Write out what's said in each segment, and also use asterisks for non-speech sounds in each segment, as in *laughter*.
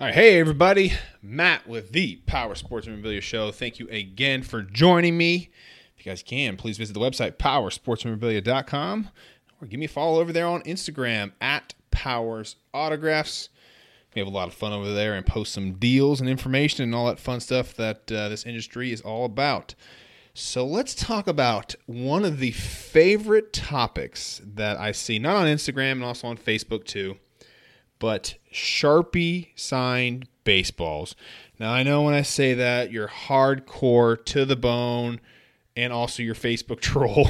All right, hey everybody, Matt with the Powers Sports Memorabilia Show. Thank you again for joining me. If you guys can, please visit the website powerssportsmemorabilia.com or give me a follow over there on Instagram at Powers Autographs. We have a lot of fun over there and post some deals and information and all that fun stuff that uh, this industry is all about. So let's talk about one of the favorite topics that I see, not on Instagram and also on Facebook too but Sharpie signed baseballs. Now, I know when I say that, you're hardcore to the bone, and also your Facebook *laughs* troll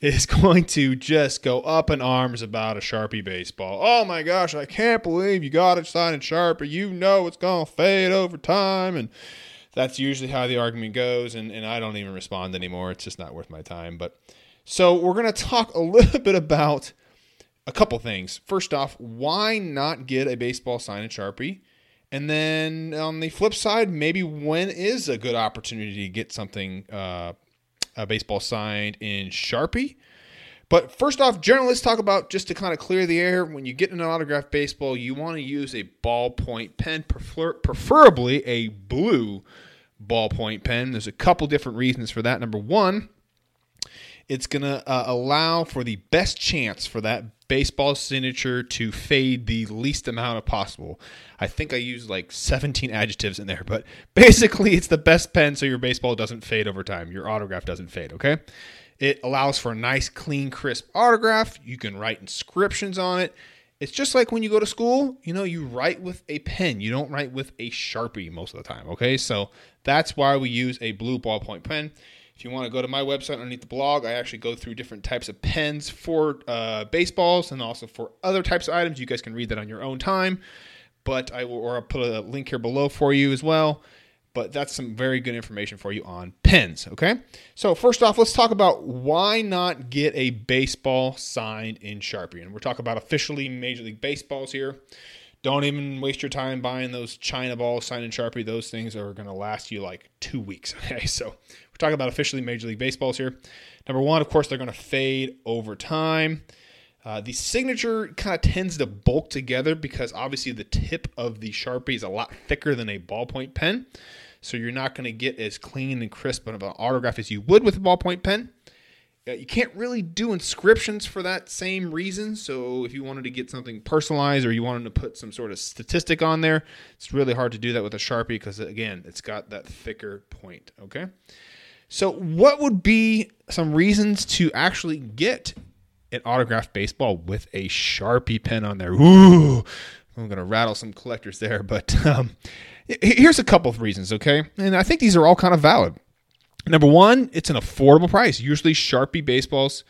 is going to just go up in arms about a Sharpie baseball. Oh my gosh, I can't believe you got it signed in Sharpie. You know it's going to fade over time. And that's usually how the argument goes. And, and I don't even respond anymore. It's just not worth my time. But so we're going to talk a little *laughs* bit about a couple things. First off, why not get a baseball sign in Sharpie? And then on the flip side, maybe when is a good opportunity to get something, uh, a baseball signed in Sharpie? But first off, generally, let's talk about just to kind of clear the air. When you get an autographed baseball, you want to use a ballpoint pen, prefer- preferably a blue ballpoint pen. There's a couple different reasons for that. Number one, it's going to uh, allow for the best chance for that baseball signature to fade the least amount of possible. I think I used like 17 adjectives in there, but *laughs* basically it's the best pen so your baseball doesn't fade over time. Your autograph doesn't fade, okay? It allows for a nice, clean, crisp autograph. You can write inscriptions on it. It's just like when you go to school, you know, you write with a pen. You don't write with a Sharpie most of the time, okay? So that's why we use a blue ballpoint pen. If you want to go to my website underneath the blog, I actually go through different types of pens for uh, baseballs and also for other types of items. You guys can read that on your own time. But I will, or I'll put a link here below for you as well. But that's some very good information for you on pens. Okay. So first off, let's talk about why not get a baseball signed in Sharpie, and we're talking about officially Major League Baseballs here. Don't even waste your time buying those China balls signed in Sharpie. Those things are going to last you like two weeks. *laughs* Okay, so talking about officially Major League Baseballs here. Number one, of course, they're going to fade over time. Uh, the signature kind of tends to bulk together because obviously the tip of the Sharpie is a lot thicker than a ballpoint pen. So you're not going to get as clean and crisp of an autograph as you would with a ballpoint pen. Uh, you can't really do inscriptions for that same reason. So if you wanted to get something personalized or you wanted to put some sort of statistic on there, it's really hard to do that with a Sharpie because again, it's got that thicker point. Okay. So, what would be some reasons to actually get an autographed baseball with a Sharpie pen on there? Ooh, I'm going to rattle some collectors there, but um, here's a couple of reasons, okay? And I think these are all kind of valid. Number one, it's an affordable price. Usually, Sharpie baseballs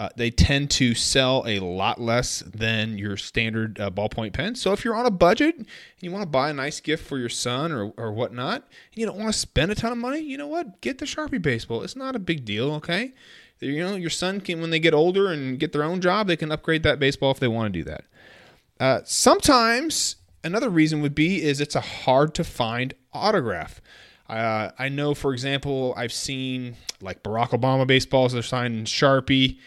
uh, they tend to sell a lot less than your standard uh, ballpoint pen. So if you're on a budget and you want to buy a nice gift for your son or, or whatnot, and you don't want to spend a ton of money, you know what? Get the Sharpie baseball. It's not a big deal, okay? You know, your son can, when they get older and get their own job, they can upgrade that baseball if they want to do that. Uh, sometimes another reason would be is it's a hard to find autograph. Uh, I know, for example, I've seen like Barack Obama baseballs are signed in Sharpie.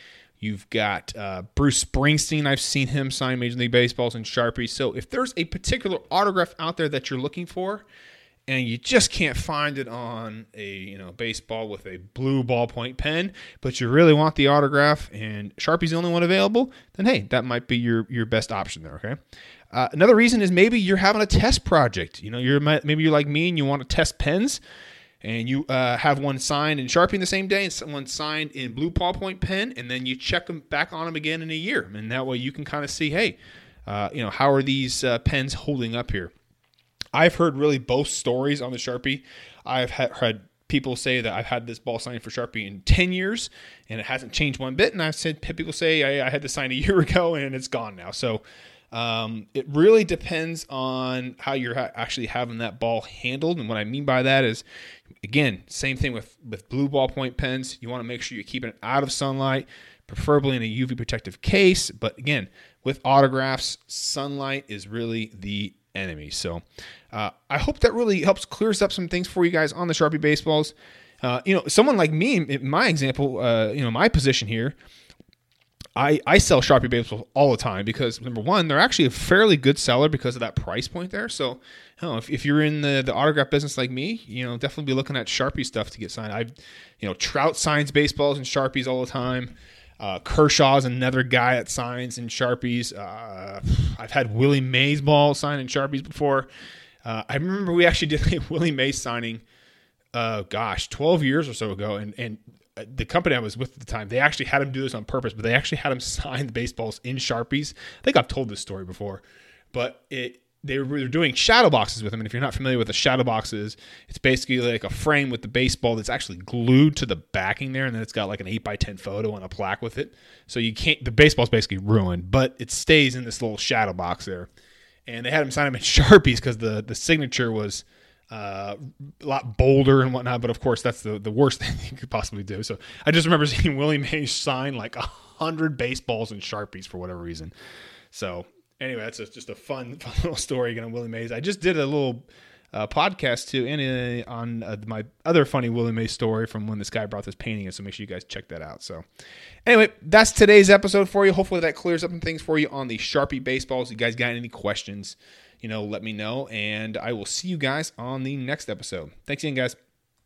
You've got uh, Bruce Springsteen. I've seen him sign Major League Baseballs in Sharpie. So if there's a particular autograph out there that you're looking for, and you just can't find it on a you know baseball with a blue ballpoint pen, but you really want the autograph and Sharpie's the only one available, then hey, that might be your your best option there. Okay. Uh, another reason is maybe you're having a test project. You know, you're maybe you're like me and you want to test pens and you uh, have one signed in Sharpie the same day and someone signed in blue ballpoint pen, and then you check them back on them again in a year, and that way you can kind of see, hey, uh, you know, how are these uh, pens holding up here? I've heard really both stories on the Sharpie. I've had people say that I've had this ball signed for Sharpie in 10 years and it hasn't changed one bit. And I've said people say I, I had this sign a year *laughs* ago and it's gone now. So um, it really depends on how you're ha- actually having that ball handled. And what I mean by that is Again, same thing with, with blue ballpoint pens. You want to make sure you're keeping it out of sunlight, preferably in a UV protective case. But again, with autographs, sunlight is really the enemy. So uh, I hope that really helps clears up some things for you guys on the Sharpie baseballs. Uh, you know, someone like me, in my example, uh, you know, my position here, I, I sell Sharpie baseballs all the time because number one, they're actually a fairly good seller because of that price point there. So, you know, if, if you're in the, the autograph business like me, you know, definitely be looking at Sharpie stuff to get signed. I've, you know, Trout signs baseballs and Sharpies all the time. Uh, Kershaw's another guy that signs in Sharpies. Uh, I've had Willie Mays ball signed in Sharpies before. Uh, I remember we actually did a *laughs* Willie Mays signing, uh, gosh, 12 years or so ago. And, and Uh, the company I was with at the time, they actually had him do this on purpose, but they actually had him *laughs* sign the baseballs in Sharpies. I think I've told this story before, but it they were doing shadow boxes with him. And if you're not familiar with the shadow boxes, it's basically like a frame with the baseball that's actually glued to the backing there, and then it's got like an eight by ten photo and a plaque with it. So you can't the baseball's basically ruined, but it stays in this little shadow box there. And they had him sign them in *laughs* Sharpies because the the signature was uh, a lot bolder and whatnot. But of course, that's the, the worst *laughs* thing you could possibly do. So I just remember *laughs* seeing Willie Mays sign like a hundred baseballs and sharpies for whatever reason. So anyway, that's a, just a fun, *laughs* fun little story again Willie Mays. I just did a little uh, podcast too, and uh, on uh, my other funny Willie Mays story from when this guy brought this painting in. So make sure you guys check that out. So anyway, that's today's episode for you. Hopefully that clears up some things for you on the Sharpie baseballs. You guys got any questions? you know, let me know. And I will see you guys on the next episode. Thanks again, guys.